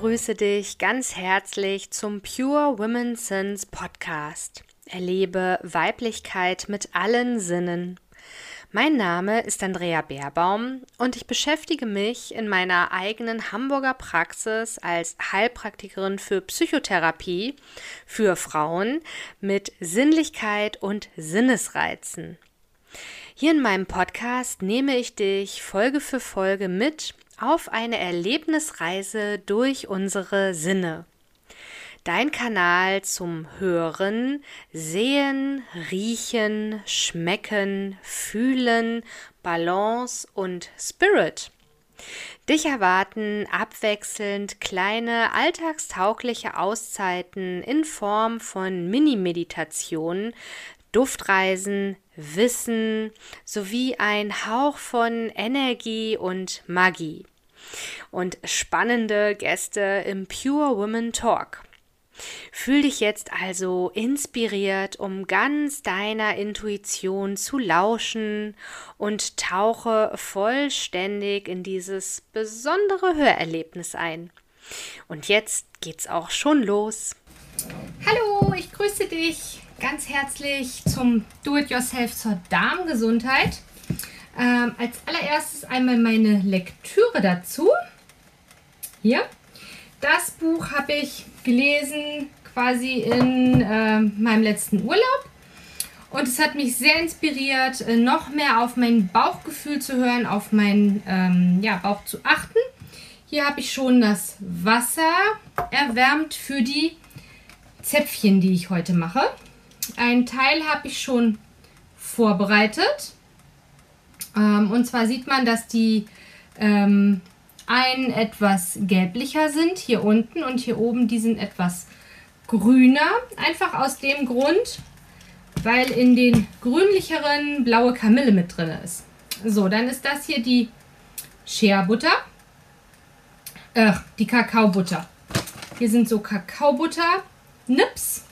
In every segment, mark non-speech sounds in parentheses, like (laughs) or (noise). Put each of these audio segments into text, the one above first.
begrüße dich ganz herzlich zum Pure Women Sins Podcast. Erlebe Weiblichkeit mit allen Sinnen. Mein Name ist Andrea Beerbaum und ich beschäftige mich in meiner eigenen Hamburger Praxis als Heilpraktikerin für Psychotherapie für Frauen mit Sinnlichkeit und Sinnesreizen. Hier in meinem Podcast nehme ich dich Folge für Folge mit auf eine Erlebnisreise durch unsere Sinne. Dein Kanal zum Hören, Sehen, Riechen, Schmecken, Fühlen, Balance und Spirit. Dich erwarten abwechselnd kleine alltagstaugliche Auszeiten in Form von Mini-Meditationen, Duftreisen, Wissen sowie ein Hauch von Energie und Magie. Und spannende Gäste im Pure Women Talk. Fühl dich jetzt also inspiriert, um ganz deiner Intuition zu lauschen und tauche vollständig in dieses besondere Hörerlebnis ein. Und jetzt geht's auch schon los. Hallo, ich grüße dich ganz herzlich zum Do-It-Yourself zur Darmgesundheit. Ähm, als allererstes einmal meine Lektüre dazu. Hier. Das Buch habe ich gelesen quasi in äh, meinem letzten Urlaub. Und es hat mich sehr inspiriert, äh, noch mehr auf mein Bauchgefühl zu hören, auf meinen ähm, ja, Bauch zu achten. Hier habe ich schon das Wasser erwärmt für die Zäpfchen, die ich heute mache. Ein Teil habe ich schon vorbereitet. Ähm, und zwar sieht man, dass die ähm, einen etwas gelblicher sind hier unten und hier oben die sind etwas grüner. Einfach aus dem Grund, weil in den grünlicheren blaue Kamille mit drin ist. So, dann ist das hier die Shea-Butter. Äh, die Kakaobutter. Hier sind so Kakaobutter-Nips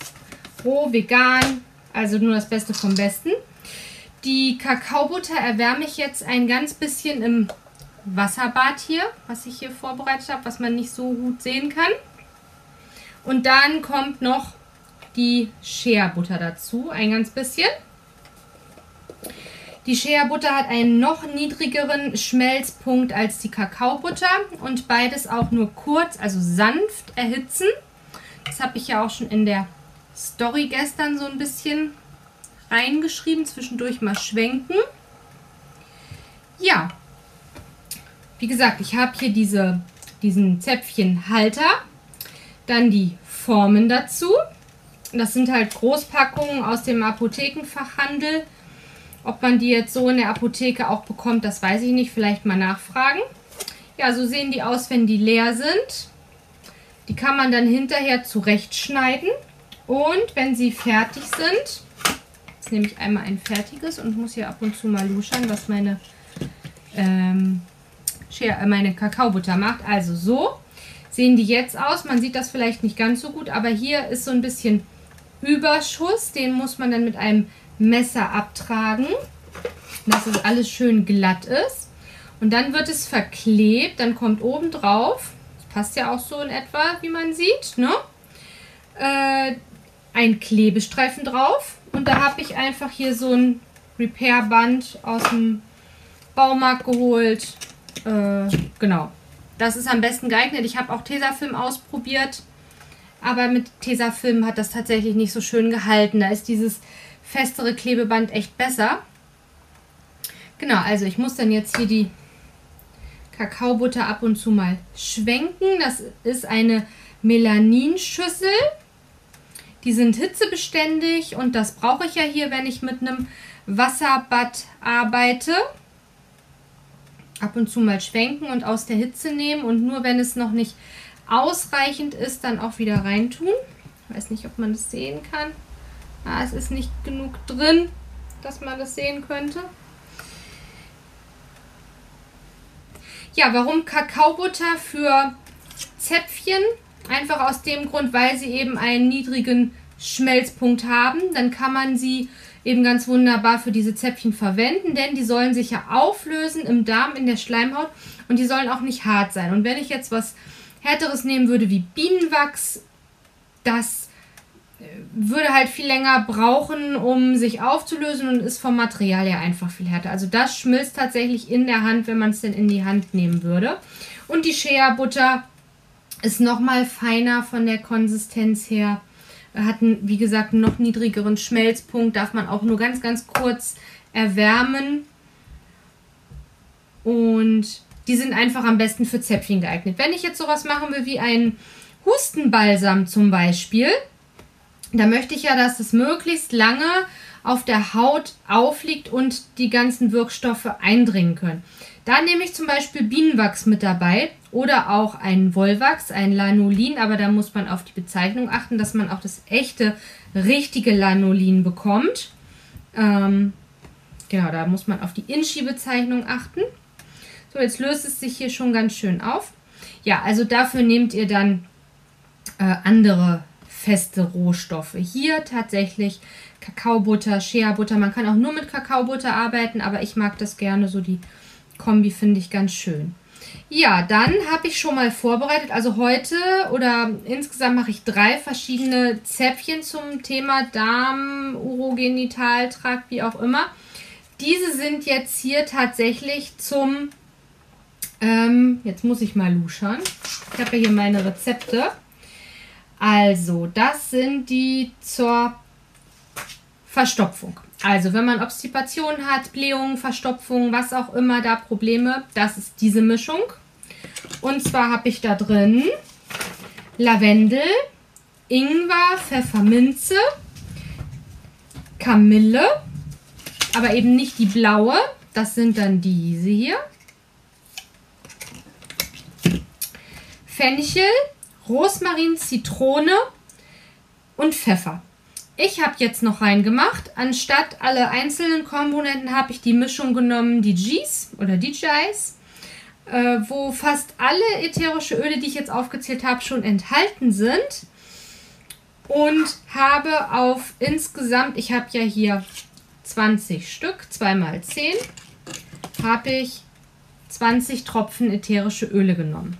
roh, vegan, also nur das Beste vom Besten. Die Kakaobutter erwärme ich jetzt ein ganz bisschen im Wasserbad hier, was ich hier vorbereitet habe, was man nicht so gut sehen kann. Und dann kommt noch die Shea-Butter dazu, ein ganz bisschen. Die Shea-Butter hat einen noch niedrigeren Schmelzpunkt als die Kakaobutter und beides auch nur kurz, also sanft erhitzen. Das habe ich ja auch schon in der Story gestern so ein bisschen reingeschrieben, zwischendurch mal schwenken. Ja, wie gesagt, ich habe hier diese, diesen Zäpfchenhalter, dann die Formen dazu. Das sind halt Großpackungen aus dem Apothekenfachhandel. Ob man die jetzt so in der Apotheke auch bekommt, das weiß ich nicht. Vielleicht mal nachfragen. Ja, so sehen die aus, wenn die leer sind. Die kann man dann hinterher zurechtschneiden. Und wenn sie fertig sind, jetzt nehme ich einmal ein fertiges und muss hier ab und zu mal luschern, was meine, ähm, äh, meine Kakaobutter macht. Also so sehen die jetzt aus. Man sieht das vielleicht nicht ganz so gut, aber hier ist so ein bisschen Überschuss. Den muss man dann mit einem Messer abtragen, dass es alles schön glatt ist. Und dann wird es verklebt, dann kommt oben drauf, das passt ja auch so in etwa, wie man sieht, ne? Äh, ein Klebestreifen drauf. Und da habe ich einfach hier so ein Repair-Band aus dem Baumarkt geholt. Äh, genau. Das ist am besten geeignet. Ich habe auch Tesafilm ausprobiert. Aber mit Tesafilm hat das tatsächlich nicht so schön gehalten. Da ist dieses festere Klebeband echt besser. Genau, also ich muss dann jetzt hier die Kakaobutter ab und zu mal schwenken. Das ist eine Melaninschüssel. Die sind hitzebeständig und das brauche ich ja hier, wenn ich mit einem Wasserbad arbeite. Ab und zu mal schwenken und aus der Hitze nehmen und nur wenn es noch nicht ausreichend ist, dann auch wieder reintun. Ich weiß nicht, ob man das sehen kann. Ah, es ist nicht genug drin, dass man das sehen könnte. Ja, warum Kakaobutter für Zäpfchen? Einfach aus dem Grund, weil sie eben einen niedrigen Schmelzpunkt haben. Dann kann man sie eben ganz wunderbar für diese Zäpfchen verwenden, denn die sollen sich ja auflösen im Darm, in der Schleimhaut und die sollen auch nicht hart sein. Und wenn ich jetzt was härteres nehmen würde wie Bienenwachs, das äh, würde halt viel länger brauchen, um sich aufzulösen und ist vom Material ja einfach viel härter. Also das schmilzt tatsächlich in der Hand, wenn man es denn in die Hand nehmen würde. Und die Shea-Butter ist nochmal feiner von der Konsistenz her. Hat, wie gesagt, einen noch niedrigeren Schmelzpunkt. Darf man auch nur ganz, ganz kurz erwärmen. Und die sind einfach am besten für Zäpfchen geeignet. Wenn ich jetzt sowas machen will wie ein Hustenbalsam zum Beispiel, da möchte ich ja, dass es möglichst lange auf der Haut aufliegt und die ganzen Wirkstoffe eindringen können. Da nehme ich zum Beispiel Bienenwachs mit dabei oder auch ein Wollwachs, ein Lanolin, aber da muss man auf die Bezeichnung achten, dass man auch das echte, richtige Lanolin bekommt. Ähm, genau, da muss man auf die Inschi-Bezeichnung achten. So, jetzt löst es sich hier schon ganz schön auf. Ja, also dafür nehmt ihr dann äh, andere feste Rohstoffe. Hier tatsächlich Kakaobutter, Shea-Butter. Man kann auch nur mit Kakaobutter arbeiten, aber ich mag das gerne. So die Kombi finde ich ganz schön. Ja, dann habe ich schon mal vorbereitet. Also heute oder insgesamt mache ich drei verschiedene Zäpfchen zum Thema Darm, Urogenitaltrakt, wie auch immer. Diese sind jetzt hier tatsächlich zum, ähm, jetzt muss ich mal luschern. Ich habe ja hier meine Rezepte. Also, das sind die zur Verstopfung. Also, wenn man Obstipation hat, Blähungen, Verstopfung, was auch immer da Probleme, das ist diese Mischung. Und zwar habe ich da drin Lavendel, Ingwer, Pfefferminze, Kamille, aber eben nicht die blaue. Das sind dann diese hier. Fenchel, Rosmarin, Zitrone und Pfeffer. Ich habe jetzt noch reingemacht. Anstatt alle einzelnen Komponenten habe ich die Mischung genommen, die Gs oder DJs, äh, wo fast alle ätherische Öle, die ich jetzt aufgezählt habe, schon enthalten sind. Und habe auf insgesamt, ich habe ja hier 20 Stück, 2 mal 10, habe ich 20 Tropfen ätherische Öle genommen.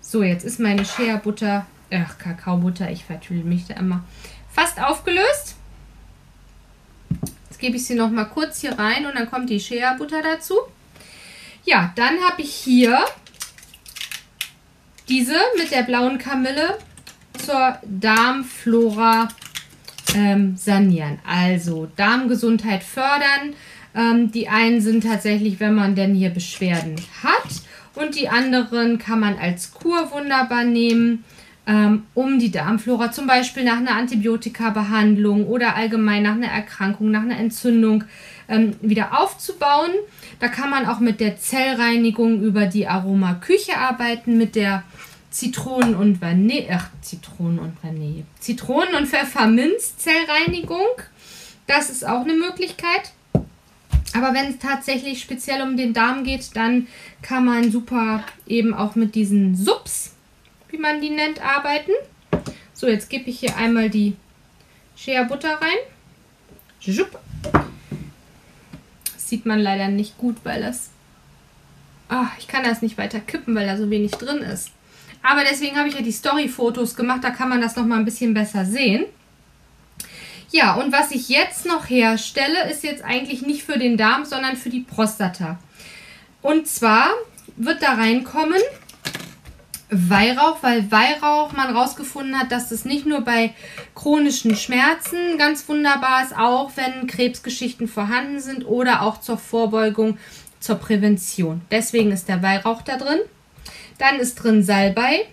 So, jetzt ist meine Shea-Butter, ach, Kakaobutter, ich vertülle mich da immer, fast aufgelöst. Jetzt gebe ich sie noch mal kurz hier rein und dann kommt die Shea-Butter dazu. Ja, dann habe ich hier diese mit der blauen Kamille zur Darmflora ähm, sanieren. Also Darmgesundheit fördern. Ähm, die einen sind tatsächlich, wenn man denn hier Beschwerden hat. Und die anderen kann man als Kur wunderbar nehmen, um die Darmflora zum Beispiel nach einer Antibiotika-Behandlung oder allgemein nach einer Erkrankung, nach einer Entzündung ähm, wieder aufzubauen. Da kann man auch mit der Zellreinigung über die Aromaküche arbeiten, mit der Zitronen- und Vanille, ach, Zitronen und Vanille, Zitronen- und Pfefferminz-Zellreinigung. Das ist auch eine Möglichkeit. Aber wenn es tatsächlich speziell um den Darm geht, dann kann man super eben auch mit diesen Subs, wie man die nennt, arbeiten. So, jetzt gebe ich hier einmal die Shea Butter rein. Das sieht man leider nicht gut, weil das... Ach, ich kann das nicht weiter kippen, weil da so wenig drin ist. Aber deswegen habe ich ja die Story-Fotos gemacht, da kann man das nochmal ein bisschen besser sehen. Ja, und was ich jetzt noch herstelle, ist jetzt eigentlich nicht für den Darm, sondern für die Prostata. Und zwar wird da reinkommen Weihrauch, weil Weihrauch man rausgefunden hat, dass es nicht nur bei chronischen Schmerzen ganz wunderbar ist, auch wenn Krebsgeschichten vorhanden sind oder auch zur Vorbeugung, zur Prävention. Deswegen ist der Weihrauch da drin. Dann ist drin Salbei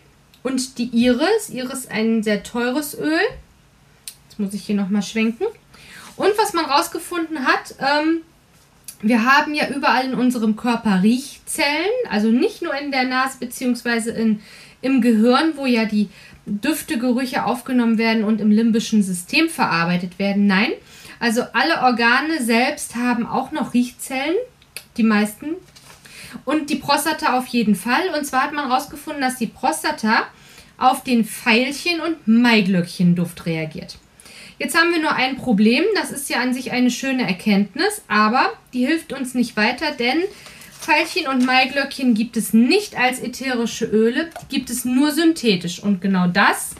und die Iris. Iris ein sehr teures Öl muss ich hier nochmal schwenken. Und was man rausgefunden hat, ähm, wir haben ja überall in unserem Körper Riechzellen, also nicht nur in der Nase bzw. im Gehirn, wo ja die Düfte, Gerüche aufgenommen werden und im limbischen System verarbeitet werden. Nein, also alle Organe selbst haben auch noch Riechzellen, die meisten. Und die Prostata auf jeden Fall. Und zwar hat man herausgefunden, dass die Prostata auf den Veilchen- und Maiglöckchenduft reagiert. Jetzt haben wir nur ein Problem. Das ist ja an sich eine schöne Erkenntnis, aber die hilft uns nicht weiter, denn Veilchen und Maiglöckchen gibt es nicht als ätherische Öle, gibt es nur synthetisch. Und genau das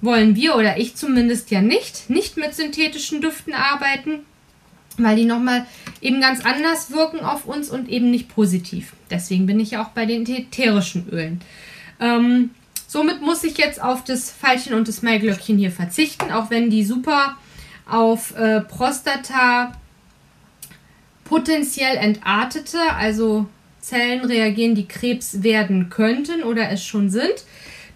wollen wir oder ich zumindest ja nicht, nicht mit synthetischen Düften arbeiten, weil die nochmal eben ganz anders wirken auf uns und eben nicht positiv. Deswegen bin ich ja auch bei den ätherischen Ölen. Ähm, somit muss ich jetzt auf das Veilchen und das Maiglöckchen hier verzichten, auch wenn die super auf äh, Prostata potenziell entartete, also Zellen reagieren, die Krebs werden könnten oder es schon sind.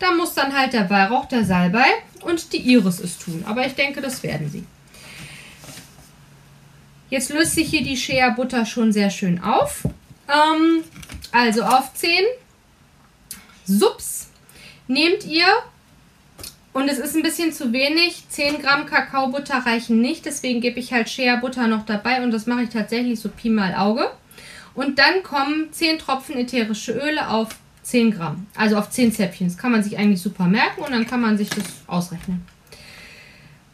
Da muss dann halt der Weihrauch, der Salbei und die Iris es tun. Aber ich denke, das werden sie. Jetzt löst sich hier die Shea Butter schon sehr schön auf. Ähm, also auf 10 Subs nehmt ihr, und es ist ein bisschen zu wenig, 10 Gramm Kakaobutter reichen nicht, deswegen gebe ich halt Shea Butter noch dabei und das mache ich tatsächlich so Pi mal Auge. Und dann kommen 10 Tropfen ätherische Öle auf 10 Gramm, also auf 10 Zäpfchen. Das kann man sich eigentlich super merken und dann kann man sich das ausrechnen.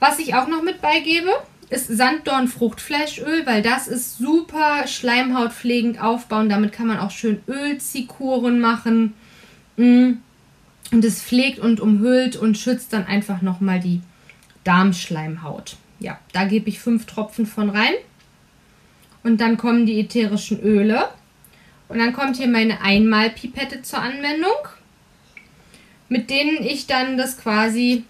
Was ich auch noch mit beigebe, ist Sanddorn-Fruchtfleischöl, weil das ist super schleimhautpflegend aufbauen. Damit kann man auch schön Ölzikuren machen. Mm. Und es pflegt und umhüllt und schützt dann einfach nochmal die Darmschleimhaut. Ja, da gebe ich fünf Tropfen von rein. Und dann kommen die ätherischen Öle. Und dann kommt hier meine Einmalpipette zur Anwendung, mit denen ich dann das quasi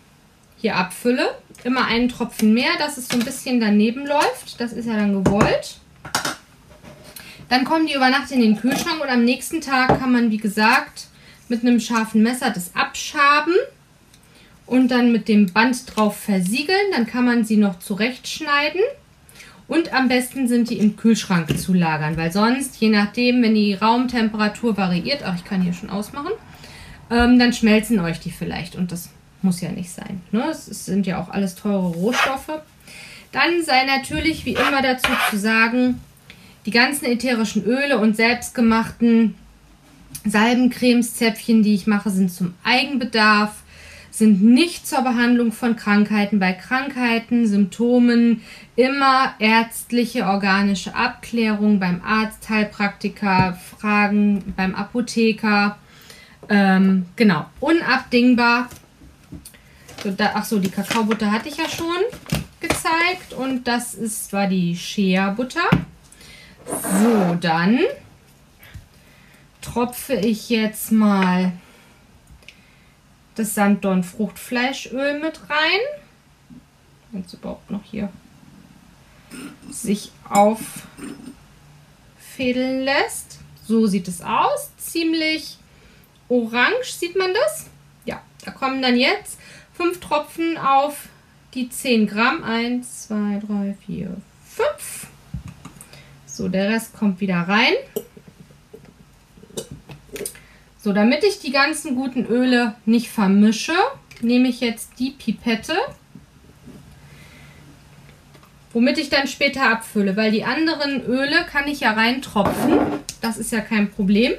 hier abfülle. Immer einen Tropfen mehr, dass es so ein bisschen daneben läuft. Das ist ja dann gewollt. Dann kommen die über Nacht in den Kühlschrank und am nächsten Tag kann man, wie gesagt, mit einem scharfen Messer das abschaben und dann mit dem Band drauf versiegeln. Dann kann man sie noch zurechtschneiden. Und am besten sind die im Kühlschrank zu lagern, weil sonst, je nachdem, wenn die Raumtemperatur variiert, ach, ich kann hier schon ausmachen, ähm, dann schmelzen euch die vielleicht. Und das muss ja nicht sein. Ne? Es sind ja auch alles teure Rohstoffe. Dann sei natürlich wie immer dazu zu sagen, die ganzen ätherischen Öle und selbstgemachten Salbencremes, Zäpfchen, die ich mache, sind zum Eigenbedarf, sind nicht zur Behandlung von Krankheiten. Bei Krankheiten, Symptomen immer ärztliche, organische Abklärung beim Arzt, Heilpraktiker, Fragen beim Apotheker. Ähm, genau, unabdingbar. So, da, ach so, die Kakaobutter hatte ich ja schon gezeigt und das ist war die Shea Butter. So, dann tropfe ich jetzt mal das Sanddorn Fruchtfleischöl mit rein. Wenn es überhaupt noch hier sich auffädeln lässt. So sieht es aus. Ziemlich orange, sieht man das? Ja, da kommen dann jetzt 5 Tropfen auf die 10 Gramm. 1, 2, 3, 4, 5. So, der Rest kommt wieder rein. So, damit ich die ganzen guten Öle nicht vermische, nehme ich jetzt die Pipette, womit ich dann später abfülle, weil die anderen Öle kann ich ja reintropfen. Das ist ja kein Problem.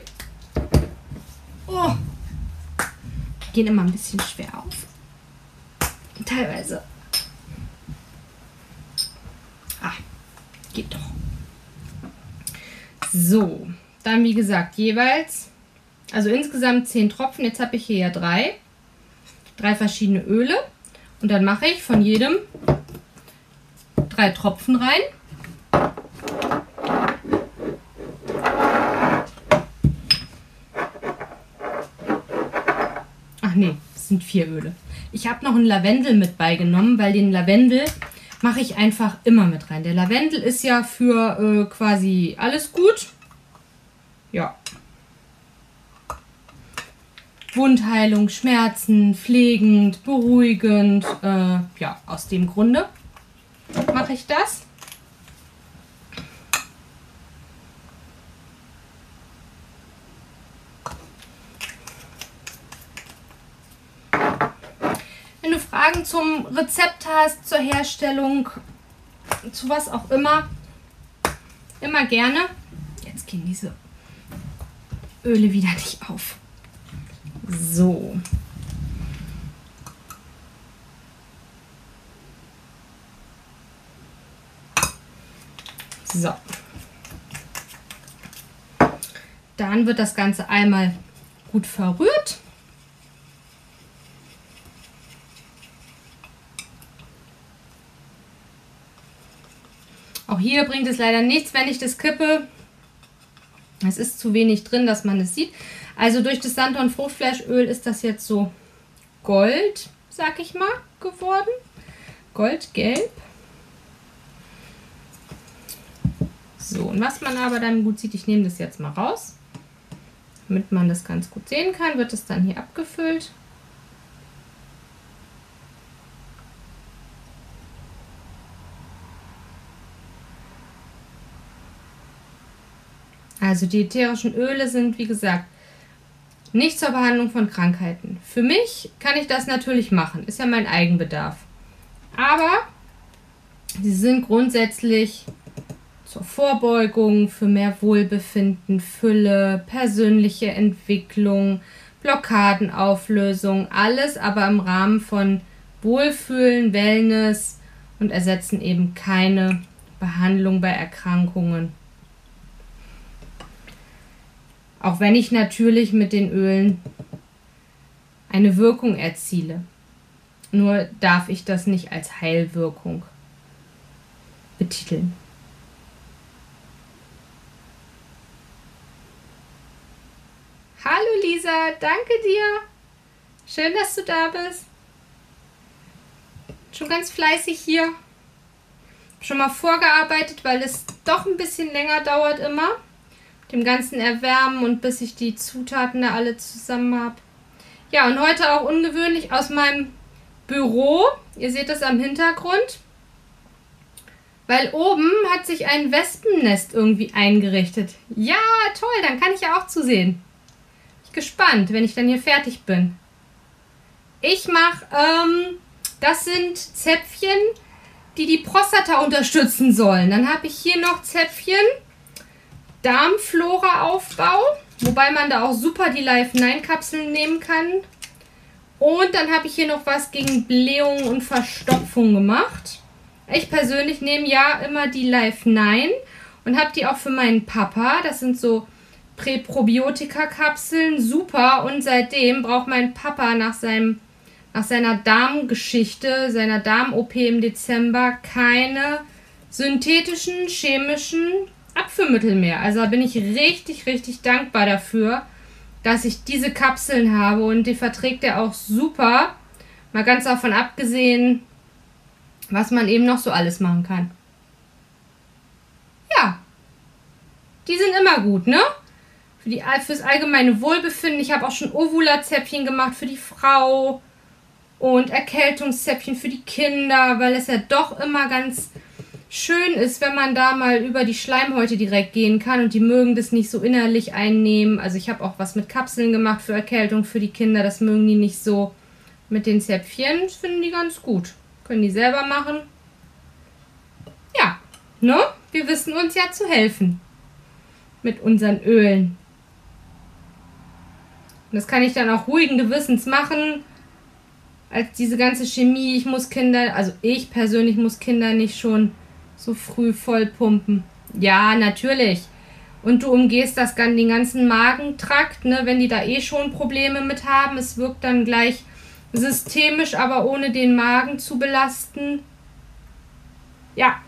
Oh, gehen immer ein bisschen schwer auf. Teilweise. Ah, geht doch. So, dann wie gesagt jeweils also insgesamt 10 Tropfen. Jetzt habe ich hier ja drei. Drei verschiedene Öle. Und dann mache ich von jedem drei Tropfen rein. Ach nee, es sind vier Öle. Ich habe noch einen Lavendel mit beigenommen, weil den Lavendel mache ich einfach immer mit rein. Der Lavendel ist ja für äh, quasi alles gut. Ja, Wundheilung, Schmerzen, pflegend, beruhigend. Äh, ja, aus dem Grunde mache ich das. Wenn du Fragen zum Rezept hast, zur Herstellung, zu was auch immer, immer gerne. Jetzt gehen diese Öle wieder nicht auf. So. So. Dann wird das Ganze einmal gut verrührt. Auch hier bringt es leider nichts, wenn ich das kippe. Es ist zu wenig drin, dass man es sieht. Also durch das Sanddorn Fruchtfleischöl ist das jetzt so gold, sag ich mal, geworden. Goldgelb. So, und was man aber dann gut sieht, ich nehme das jetzt mal raus, damit man das ganz gut sehen kann, wird es dann hier abgefüllt. Also die ätherischen Öle sind, wie gesagt, nicht zur Behandlung von Krankheiten. Für mich kann ich das natürlich machen, ist ja mein Eigenbedarf. Aber sie sind grundsätzlich zur Vorbeugung, für mehr Wohlbefinden, Fülle, persönliche Entwicklung, Blockadenauflösung, alles aber im Rahmen von Wohlfühlen, Wellness und ersetzen eben keine Behandlung bei Erkrankungen. Auch wenn ich natürlich mit den Ölen eine Wirkung erziele. Nur darf ich das nicht als Heilwirkung betiteln. Hallo Lisa, danke dir. Schön, dass du da bist. Schon ganz fleißig hier. Schon mal vorgearbeitet, weil es doch ein bisschen länger dauert immer dem ganzen Erwärmen und bis ich die Zutaten da alle zusammen habe. Ja, und heute auch ungewöhnlich aus meinem Büro. Ihr seht das am Hintergrund. Weil oben hat sich ein Wespennest irgendwie eingerichtet. Ja, toll, dann kann ich ja auch zusehen. Ich bin gespannt, wenn ich dann hier fertig bin. Ich mache, ähm, das sind Zäpfchen, die die Prostata unterstützen sollen. Dann habe ich hier noch Zäpfchen Darmflora-Aufbau, wobei man da auch super die Life-9-Kapseln nehmen kann. Und dann habe ich hier noch was gegen Blähung und Verstopfung gemacht. Ich persönlich nehme ja immer die Life 9 und habe die auch für meinen Papa. Das sind so Präprobiotika-Kapseln. Super. Und seitdem braucht mein Papa nach, seinem, nach seiner Darmgeschichte, seiner Darm-OP im Dezember, keine synthetischen, chemischen Abführmittel mehr. Also da bin ich richtig, richtig dankbar dafür, dass ich diese Kapseln habe und die verträgt er auch super. Mal ganz davon abgesehen, was man eben noch so alles machen kann. Ja, die sind immer gut, ne? Für die, fürs allgemeine Wohlbefinden. Ich habe auch schon Ovula-Zäpfchen gemacht für die Frau und Erkältungszäpfchen für die Kinder, weil es ja doch immer ganz schön ist, wenn man da mal über die Schleimhäute direkt gehen kann und die mögen das nicht so innerlich einnehmen. Also ich habe auch was mit Kapseln gemacht für Erkältung für die Kinder, das mögen die nicht so. Mit den Zäpfchen finden die ganz gut. Können die selber machen. Ja, ne? Wir wissen uns ja zu helfen. Mit unseren Ölen. Das kann ich dann auch ruhigen Gewissens machen. Als diese ganze Chemie, ich muss Kinder, also ich persönlich muss Kinder nicht schon so früh vollpumpen. Ja, natürlich. Und du umgehst das dann den ganzen Magentrakt, ne, wenn die da eh schon Probleme mit haben. Es wirkt dann gleich systemisch, aber ohne den Magen zu belasten. Ja.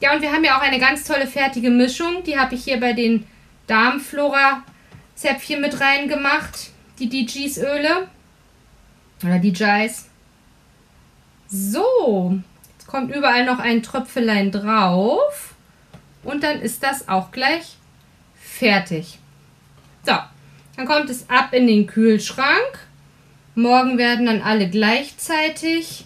Ja, und wir haben ja auch eine ganz tolle fertige Mischung. Die habe ich hier bei den Darmflora-Zäpfchen mit reingemacht. Die DGs-Öle. Oder DJs. So, jetzt kommt überall noch ein Tröpfelein drauf. Und dann ist das auch gleich fertig. So, dann kommt es ab in den Kühlschrank. Morgen werden dann alle gleichzeitig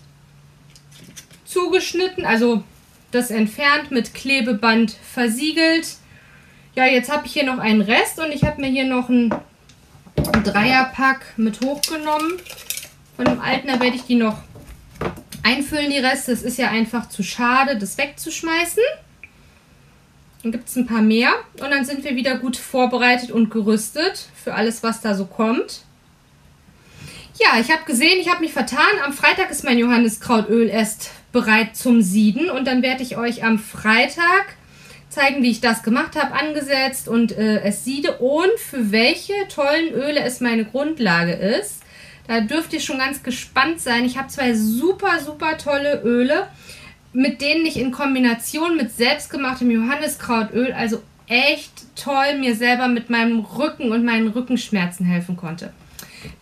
zugeschnitten, also das entfernt mit Klebeband versiegelt. Ja, jetzt habe ich hier noch einen Rest und ich habe mir hier noch ein Dreierpack mit hochgenommen. Von dem alten, da werde ich die noch einfüllen die Reste. Es ist ja einfach zu schade, das wegzuschmeißen. Dann gibt es ein paar mehr und dann sind wir wieder gut vorbereitet und gerüstet für alles, was da so kommt. Ja, ich habe gesehen, ich habe mich vertan. Am Freitag ist mein Johanniskrautöl erst bereit zum Sieden und dann werde ich euch am Freitag zeigen, wie ich das gemacht habe, angesetzt und äh, es siede und für welche tollen Öle es meine Grundlage ist. Da dürft ihr schon ganz gespannt sein. Ich habe zwei super, super tolle Öle, mit denen ich in Kombination mit selbstgemachtem Johanniskrautöl, also echt toll, mir selber mit meinem Rücken und meinen Rückenschmerzen helfen konnte.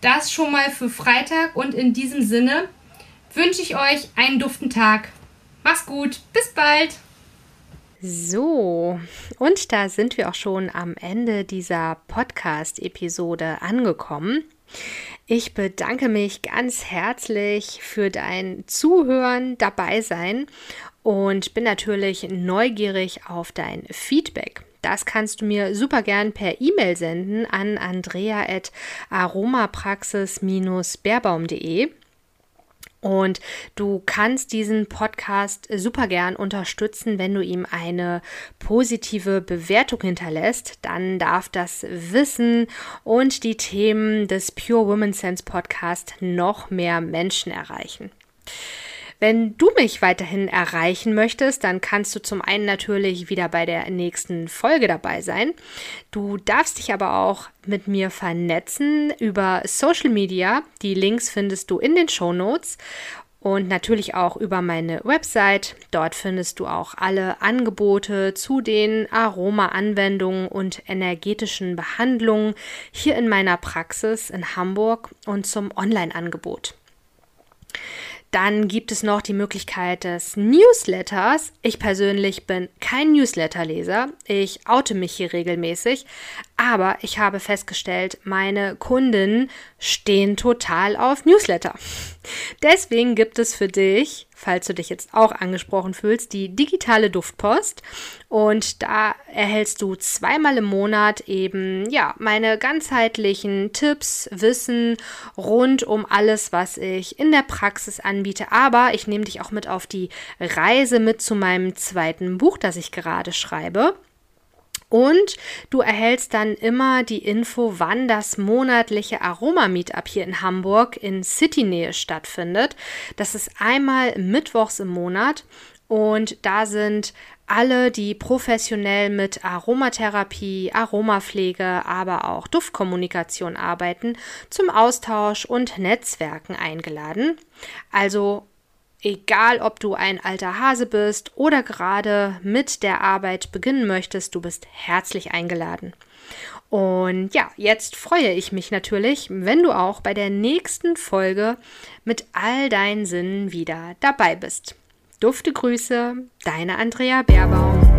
Das schon mal für Freitag und in diesem Sinne wünsche ich euch einen duften Tag. Mach's gut, bis bald! So, und da sind wir auch schon am Ende dieser Podcast-Episode angekommen. Ich bedanke mich ganz herzlich für dein Zuhören, dabei sein und bin natürlich neugierig auf dein Feedback. Das kannst du mir super gern per E-Mail senden an andrea.aromapraxis-beerbaum.de. Und du kannst diesen Podcast super gern unterstützen, wenn du ihm eine positive Bewertung hinterlässt. Dann darf das Wissen und die Themen des Pure Women Sense Podcast noch mehr Menschen erreichen. Wenn du mich weiterhin erreichen möchtest, dann kannst du zum einen natürlich wieder bei der nächsten Folge dabei sein. Du darfst dich aber auch mit mir vernetzen über Social Media. Die Links findest du in den Show Notes und natürlich auch über meine Website. Dort findest du auch alle Angebote zu den Aroma-Anwendungen und energetischen Behandlungen hier in meiner Praxis in Hamburg und zum Online-Angebot. Dann gibt es noch die Möglichkeit des Newsletters. Ich persönlich bin kein Newsletterleser. Ich oute mich hier regelmäßig. Aber ich habe festgestellt, meine Kunden stehen total auf Newsletter. (laughs) Deswegen gibt es für dich, falls du dich jetzt auch angesprochen fühlst, die digitale Duftpost. Und da erhältst du zweimal im Monat eben, ja, meine ganzheitlichen Tipps, Wissen rund um alles, was ich in der Praxis anbiete. Aber ich nehme dich auch mit auf die Reise mit zu meinem zweiten Buch, das ich gerade schreibe. Und du erhältst dann immer die Info, wann das monatliche Aroma-Meetup hier in Hamburg in City-Nähe stattfindet. Das ist einmal mittwochs im Monat und da sind alle, die professionell mit Aromatherapie, Aromapflege, aber auch Duftkommunikation arbeiten, zum Austausch und Netzwerken eingeladen. Also Egal, ob du ein alter Hase bist oder gerade mit der Arbeit beginnen möchtest, du bist herzlich eingeladen. Und ja, jetzt freue ich mich natürlich, wenn du auch bei der nächsten Folge mit all deinen Sinnen wieder dabei bist. Dufte Grüße, deine Andrea Baerbaum.